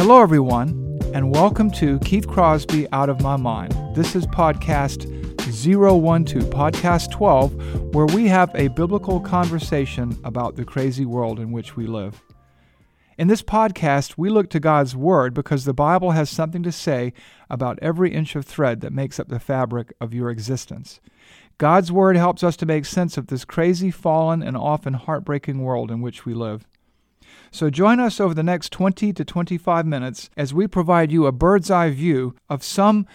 Hello, everyone, and welcome to Keith Crosby Out of My Mind. This is podcast 012, podcast 12, where we have a biblical conversation about the crazy world in which we live. In this podcast, we look to God's Word because the Bible has something to say about every inch of thread that makes up the fabric of your existence. God's Word helps us to make sense of this crazy, fallen, and often heartbreaking world in which we live. So join us over the next 20 to 25 minutes as we provide you a bird's eye view of some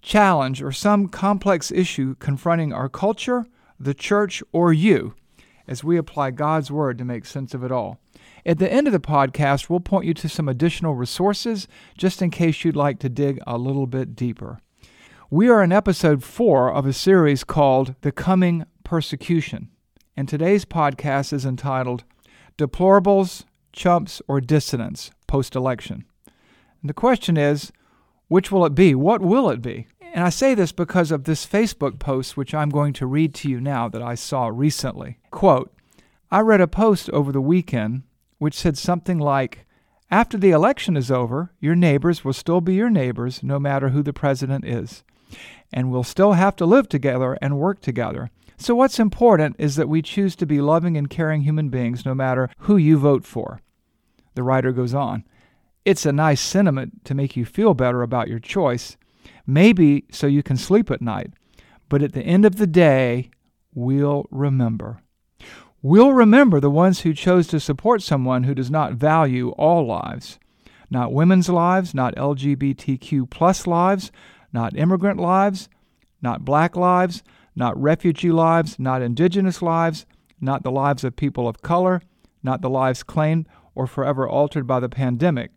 challenge or some complex issue confronting our culture, the church, or you as we apply God's Word to make sense of it all. At the end of the podcast, we'll point you to some additional resources just in case you'd like to dig a little bit deeper. We are in episode four of a series called The Coming Persecution, and today's podcast is entitled Deplorables, Chumps, or Dissidents Post Election. The question is, which will it be? What will it be? And I say this because of this Facebook post, which I'm going to read to you now that I saw recently. Quote I read a post over the weekend which said something like, After the election is over, your neighbors will still be your neighbors no matter who the president is and we'll still have to live together and work together. So, what's important is that we choose to be loving and caring human beings no matter who you vote for. The writer goes on It's a nice sentiment to make you feel better about your choice, maybe so you can sleep at night. But at the end of the day, we'll remember. We'll remember the ones who chose to support someone who does not value all lives. Not women's lives, not LGBTQ plus lives, not immigrant lives, not black lives, not refugee lives, not indigenous lives, not the lives of people of color, not the lives claimed or forever altered by the pandemic.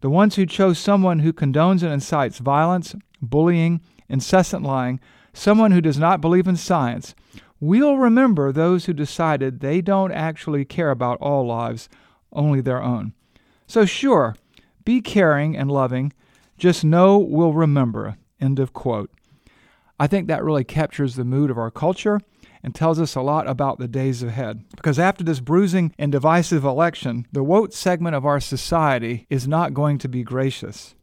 The ones who chose someone who condones and incites violence, bullying, incessant lying, someone who does not believe in science, we'll remember those who decided they don't actually care about all lives, only their own. So, sure, be caring and loving, just know we'll remember. End of quote. I think that really captures the mood of our culture and tells us a lot about the days ahead. Because after this bruising and divisive election, the woke segment of our society is not going to be gracious.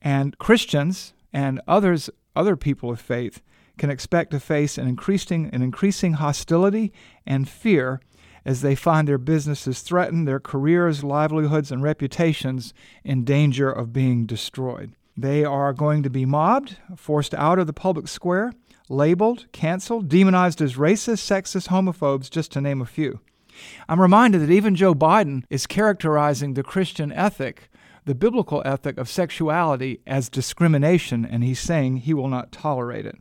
And Christians and others, other people of faith, can expect to face an increasing, an increasing hostility and fear as they find their businesses threatened, their careers, livelihoods, and reputations in danger of being destroyed. They are going to be mobbed, forced out of the public square, labeled, canceled, demonized as racist, sexist, homophobes, just to name a few. I'm reminded that even Joe Biden is characterizing the Christian ethic, the biblical ethic of sexuality, as discrimination, and he's saying he will not tolerate it.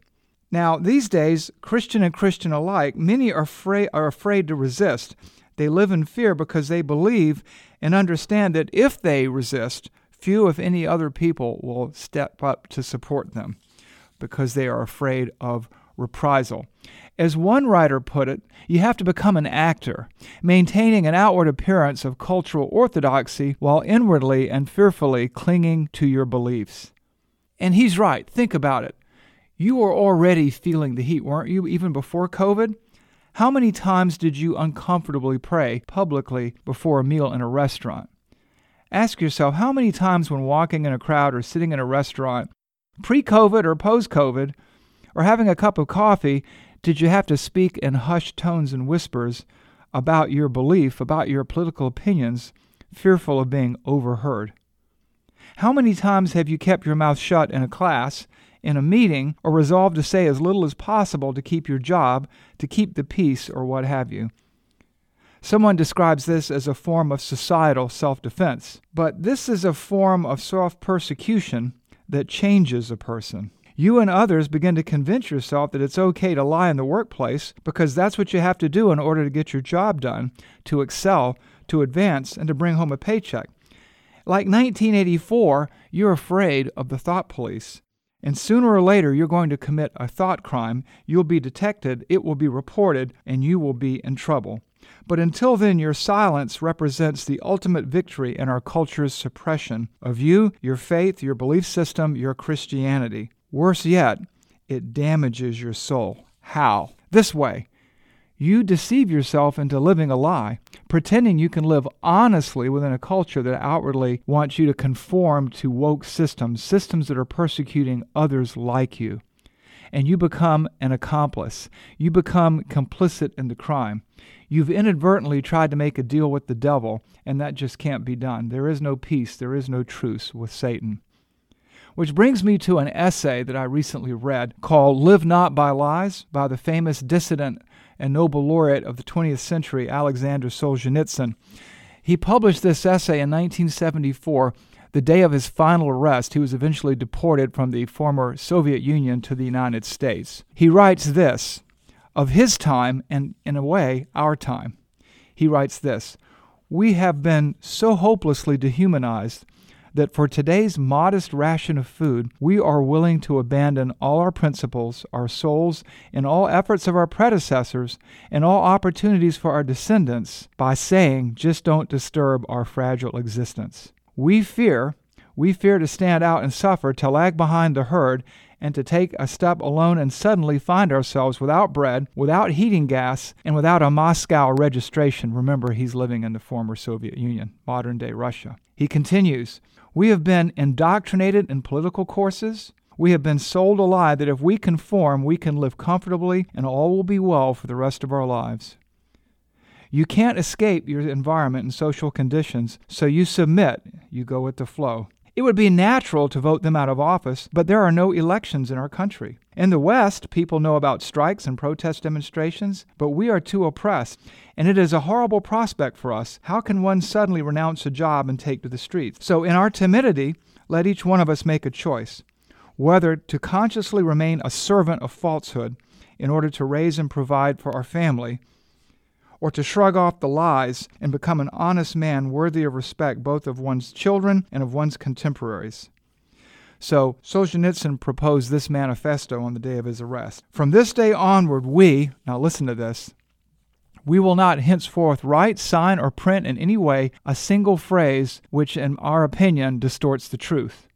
Now, these days, Christian and Christian alike, many are afraid, are afraid to resist. They live in fear because they believe and understand that if they resist, few, if any, other people will step up to support them because they are afraid of reprisal. As one writer put it, you have to become an actor, maintaining an outward appearance of cultural orthodoxy while inwardly and fearfully clinging to your beliefs. And he's right. Think about it. You were already feeling the heat, weren't you, even before COVID? How many times did you uncomfortably pray publicly before a meal in a restaurant? Ask yourself how many times when walking in a crowd or sitting in a restaurant, pre COVID or post COVID, or having a cup of coffee, did you have to speak in hushed tones and whispers about your belief, about your political opinions, fearful of being overheard? How many times have you kept your mouth shut in a class in a meeting or resolved to say as little as possible to keep your job, to keep the peace, or what have you. Someone describes this as a form of societal self defense, but this is a form of self persecution that changes a person. You and others begin to convince yourself that it's okay to lie in the workplace because that's what you have to do in order to get your job done, to excel, to advance, and to bring home a paycheck. Like 1984, you're afraid of the thought police. And sooner or later, you're going to commit a thought crime. You'll be detected, it will be reported, and you will be in trouble. But until then, your silence represents the ultimate victory in our culture's suppression of you, your faith, your belief system, your Christianity. Worse yet, it damages your soul. How? This way. You deceive yourself into living a lie, pretending you can live honestly within a culture that outwardly wants you to conform to woke systems, systems that are persecuting others like you. And you become an accomplice. You become complicit in the crime. You've inadvertently tried to make a deal with the devil, and that just can't be done. There is no peace, there is no truce with Satan. Which brings me to an essay that I recently read called Live Not by Lies by the famous dissident and Nobel laureate of the 20th century, Alexander Solzhenitsyn. He published this essay in 1974, the day of his final arrest. He was eventually deported from the former Soviet Union to the United States. He writes this of his time and, in a way, our time. He writes this We have been so hopelessly dehumanized that for today's modest ration of food, we are willing to abandon all our principles, our souls, and all efforts of our predecessors, and all opportunities for our descendants by saying, just don't disturb our fragile existence. We fear, we fear to stand out and suffer, to lag behind the herd, and to take a step alone and suddenly find ourselves without bread, without heating gas, and without a Moscow registration. Remember, he's living in the former Soviet Union, modern day Russia. He continues We have been indoctrinated in political courses. We have been sold a lie that if we conform, we can live comfortably and all will be well for the rest of our lives. You can't escape your environment and social conditions, so you submit, you go with the flow. It would be natural to vote them out of office, but there are no elections in our country. In the West, people know about strikes and protest demonstrations, but we are too oppressed, and it is a horrible prospect for us. How can one suddenly renounce a job and take to the streets? So, in our timidity, let each one of us make a choice whether to consciously remain a servant of falsehood in order to raise and provide for our family, or to shrug off the lies and become an honest man worthy of respect both of one's children and of one's contemporaries. So Solzhenitsyn proposed this manifesto on the day of his arrest. From this day onward, we, now listen to this, we will not henceforth write, sign, or print in any way a single phrase which, in our opinion, distorts the truth.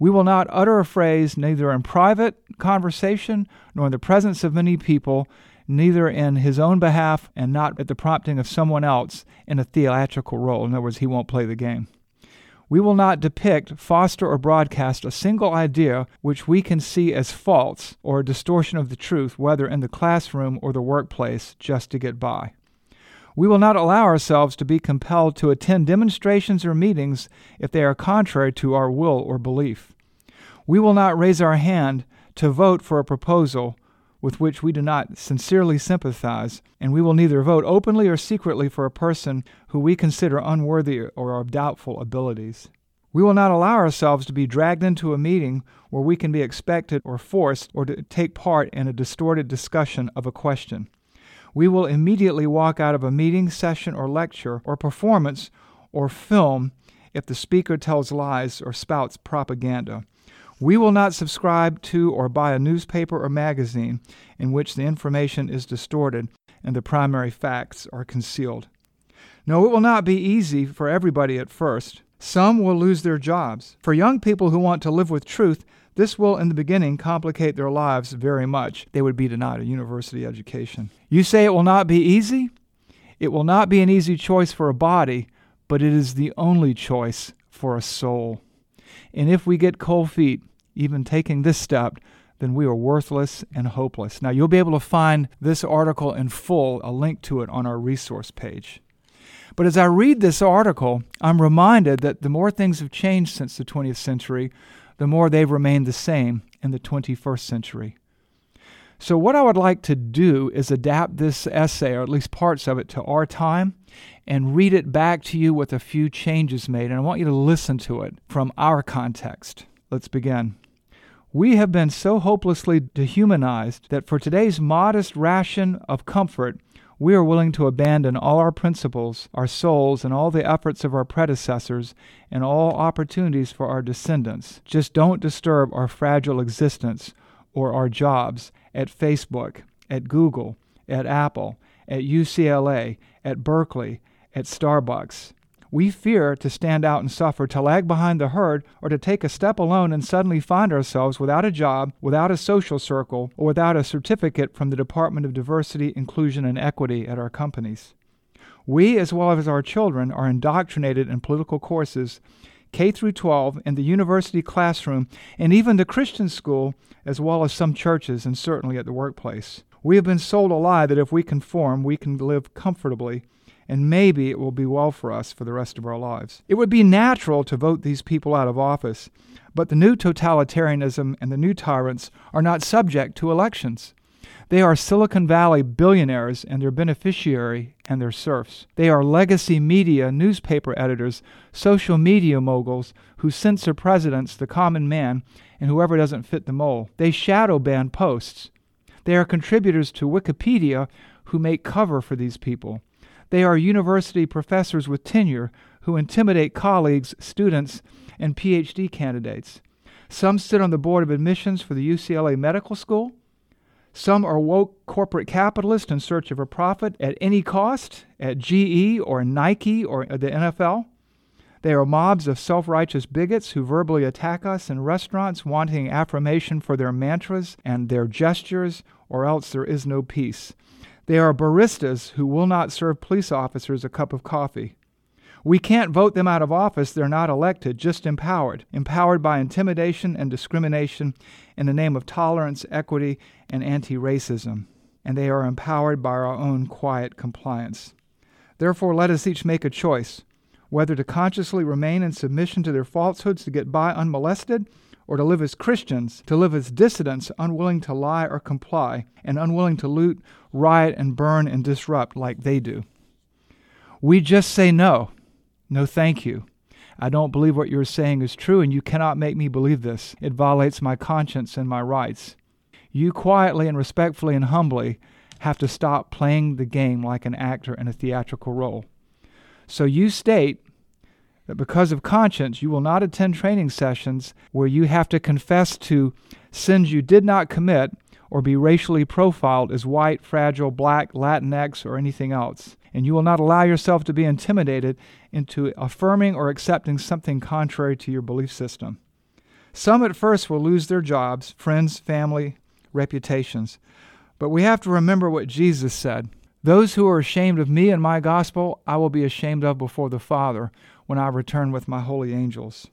We will not utter a phrase neither in private conversation nor in the presence of many people neither in his own behalf and not at the prompting of someone else in a theatrical role. In other words, he won't play the game. We will not depict, foster, or broadcast a single idea which we can see as false or a distortion of the truth, whether in the classroom or the workplace, just to get by. We will not allow ourselves to be compelled to attend demonstrations or meetings if they are contrary to our will or belief. We will not raise our hand to vote for a proposal with which we do not sincerely sympathize, and we will neither vote openly or secretly for a person who we consider unworthy or of doubtful abilities. We will not allow ourselves to be dragged into a meeting where we can be expected or forced or to take part in a distorted discussion of a question. We will immediately walk out of a meeting, session, or lecture, or performance, or film if the speaker tells lies or spouts propaganda. We will not subscribe to or buy a newspaper or magazine in which the information is distorted and the primary facts are concealed. No, it will not be easy for everybody at first. Some will lose their jobs. For young people who want to live with truth, this will, in the beginning, complicate their lives very much. They would be denied a university education. You say it will not be easy? It will not be an easy choice for a body, but it is the only choice for a soul. And if we get cold feet, even taking this step, then we are worthless and hopeless. Now, you'll be able to find this article in full, a link to it on our resource page. But as I read this article, I'm reminded that the more things have changed since the 20th century, the more they've remained the same in the 21st century. So, what I would like to do is adapt this essay, or at least parts of it, to our time and read it back to you with a few changes made. And I want you to listen to it from our context. Let's begin. We have been so hopelessly dehumanized that for today's modest ration of comfort, we are willing to abandon all our principles, our souls, and all the efforts of our predecessors and all opportunities for our descendants. Just don't disturb our fragile existence or our jobs at Facebook, at Google, at Apple, at UCLA, at Berkeley, at Starbucks. We fear to stand out and suffer, to lag behind the herd, or to take a step alone and suddenly find ourselves without a job, without a social circle, or without a certificate from the Department of Diversity, Inclusion, and Equity at our companies. We, as well as our children, are indoctrinated in political courses K through 12 in the university classroom and even the Christian school as well as some churches and certainly at the workplace. We have been sold a lie that if we conform, we can live comfortably and maybe it will be well for us for the rest of our lives. It would be natural to vote these people out of office, but the new totalitarianism and the new tyrants are not subject to elections. They are Silicon Valley billionaires and their beneficiary and their serfs. They are legacy media newspaper editors, social media moguls who censor presidents, the common man, and whoever doesn't fit the mold. They shadow ban posts. They are contributors to Wikipedia who make cover for these people. They are university professors with tenure who intimidate colleagues, students, and PhD candidates. Some sit on the board of admissions for the UCLA Medical School. Some are woke corporate capitalists in search of a profit at any cost, at GE or Nike or the NFL. They are mobs of self righteous bigots who verbally attack us in restaurants, wanting affirmation for their mantras and their gestures, or else there is no peace. They are baristas who will not serve police officers a cup of coffee. We can't vote them out of office. They're not elected, just empowered. Empowered by intimidation and discrimination in the name of tolerance, equity, and anti racism. And they are empowered by our own quiet compliance. Therefore, let us each make a choice whether to consciously remain in submission to their falsehoods to get by unmolested, or to live as Christians, to live as dissidents, unwilling to lie or comply, and unwilling to loot, riot, and burn and disrupt like they do. We just say no. No, thank you. I don't believe what you're saying is true, and you cannot make me believe this. It violates my conscience and my rights. You quietly and respectfully and humbly have to stop playing the game like an actor in a theatrical role. So you state that because of conscience, you will not attend training sessions where you have to confess to sins you did not commit or be racially profiled as white, fragile, black, Latinx, or anything else and you will not allow yourself to be intimidated into affirming or accepting something contrary to your belief system. Some at first will lose their jobs, friends, family, reputations. But we have to remember what Jesus said Those who are ashamed of me and my gospel, I will be ashamed of before the Father when I return with my holy angels.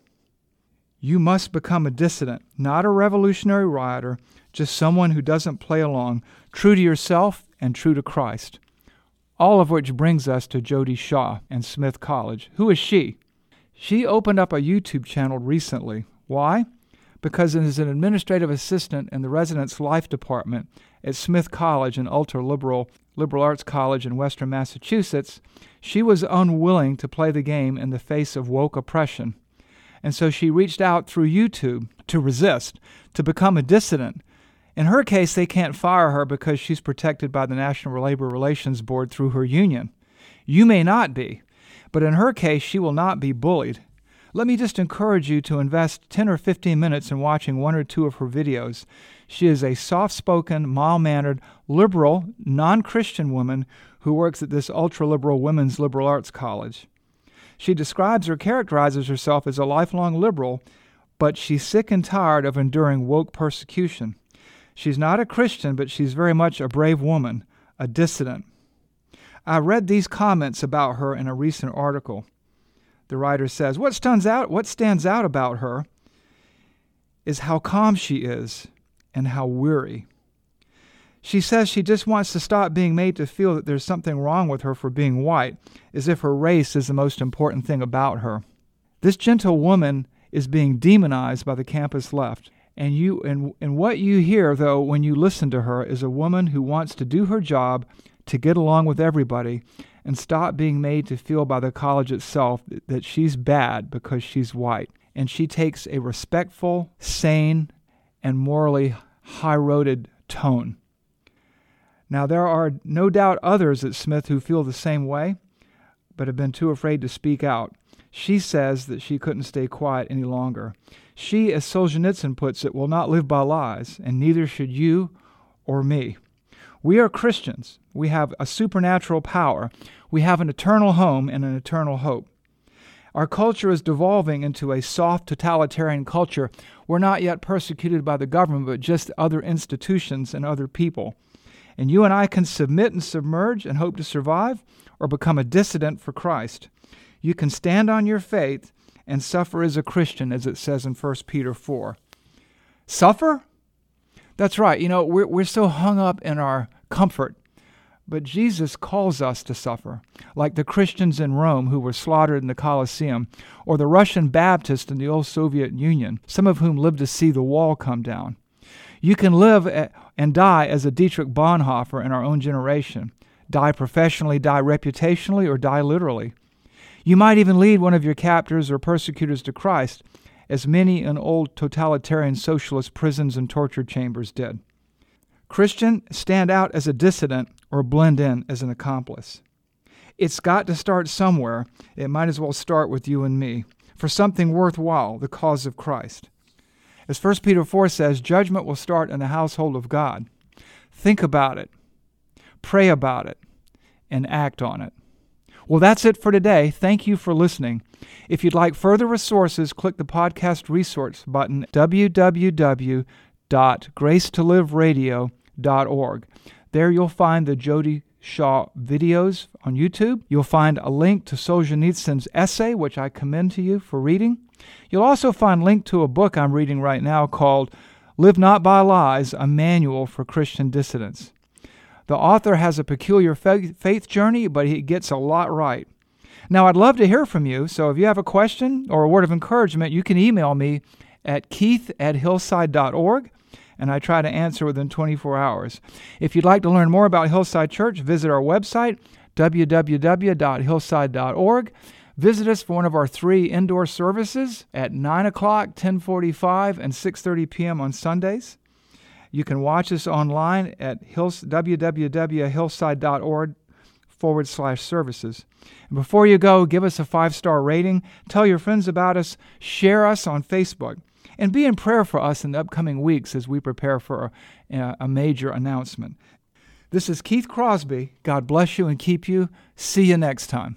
You must become a dissident, not a revolutionary rioter, just someone who doesn't play along, true to yourself and true to Christ. All of which brings us to Jodi Shaw and Smith College. Who is she? She opened up a YouTube channel recently. Why? Because as an administrative assistant in the residence life department at Smith College, an ultra liberal liberal arts college in western Massachusetts, she was unwilling to play the game in the face of woke oppression. And so she reached out through YouTube to resist, to become a dissident, in her case, they can't fire her because she's protected by the National Labor Relations Board through her union. You may not be, but in her case, she will not be bullied. Let me just encourage you to invest 10 or 15 minutes in watching one or two of her videos. She is a soft spoken, mild mannered, liberal, non Christian woman who works at this ultra liberal women's liberal arts college. She describes or characterizes herself as a lifelong liberal, but she's sick and tired of enduring woke persecution. She's not a Christian, but she's very much a brave woman, a dissident. I read these comments about her in a recent article. The writer says, What stands out, what stands out about her is how calm she is and how weary. She says she just wants to stop being made to feel that there's something wrong with her for being white, as if her race is the most important thing about her. This gentle woman is being demonized by the campus left. And you and, and what you hear though when you listen to her is a woman who wants to do her job to get along with everybody and stop being made to feel by the college itself that she's bad because she's white. And she takes a respectful, sane, and morally high roaded tone. Now, there are no doubt others at Smith who feel the same way, but have been too afraid to speak out. She says that she couldn't stay quiet any longer. She, as Solzhenitsyn puts it, will not live by lies, and neither should you or me. We are Christians. We have a supernatural power. We have an eternal home and an eternal hope. Our culture is devolving into a soft totalitarian culture. We're not yet persecuted by the government, but just other institutions and other people. And you and I can submit and submerge and hope to survive, or become a dissident for Christ. You can stand on your faith and suffer as a Christian, as it says in 1 Peter 4. Suffer? That's right. You know, we're, we're so hung up in our comfort but Jesus calls us to suffer, like the Christians in Rome who were slaughtered in the Colosseum, or the Russian Baptists in the old Soviet Union, some of whom lived to see the wall come down. You can live and die as a Dietrich Bonhoeffer in our own generation die professionally, die reputationally, or die literally. You might even lead one of your captors or persecutors to Christ, as many in old totalitarian socialist prisons and torture chambers did. Christian, stand out as a dissident or blend in as an accomplice. It's got to start somewhere. It might as well start with you and me for something worthwhile, the cause of Christ. As 1 Peter 4 says, judgment will start in the household of God. Think about it, pray about it, and act on it. Well, that's it for today. Thank you for listening. If you'd like further resources, click the podcast resource button www.gracetoliveradio.org. There you'll find the Jodi Shaw videos on YouTube. You'll find a link to Solzhenitsyn's essay, which I commend to you for reading. You'll also find a link to a book I'm reading right now called Live Not by Lies, a Manual for Christian Dissidents. The author has a peculiar faith journey, but he gets a lot right. Now, I'd love to hear from you, so if you have a question or a word of encouragement, you can email me at keith at hillside.org and I try to answer within 24 hours. If you'd like to learn more about Hillside Church, visit our website, www.hillside.org. Visit us for one of our three indoor services at 9 o'clock, 1045, and 6.30 p.m. on Sundays. You can watch us online at www.hillside.org forward slash services. And before you go, give us a five star rating, tell your friends about us, share us on Facebook and be in prayer for us in the upcoming weeks as we prepare for a, a major announcement. This is Keith Crosby. God bless you and keep you. See you next time.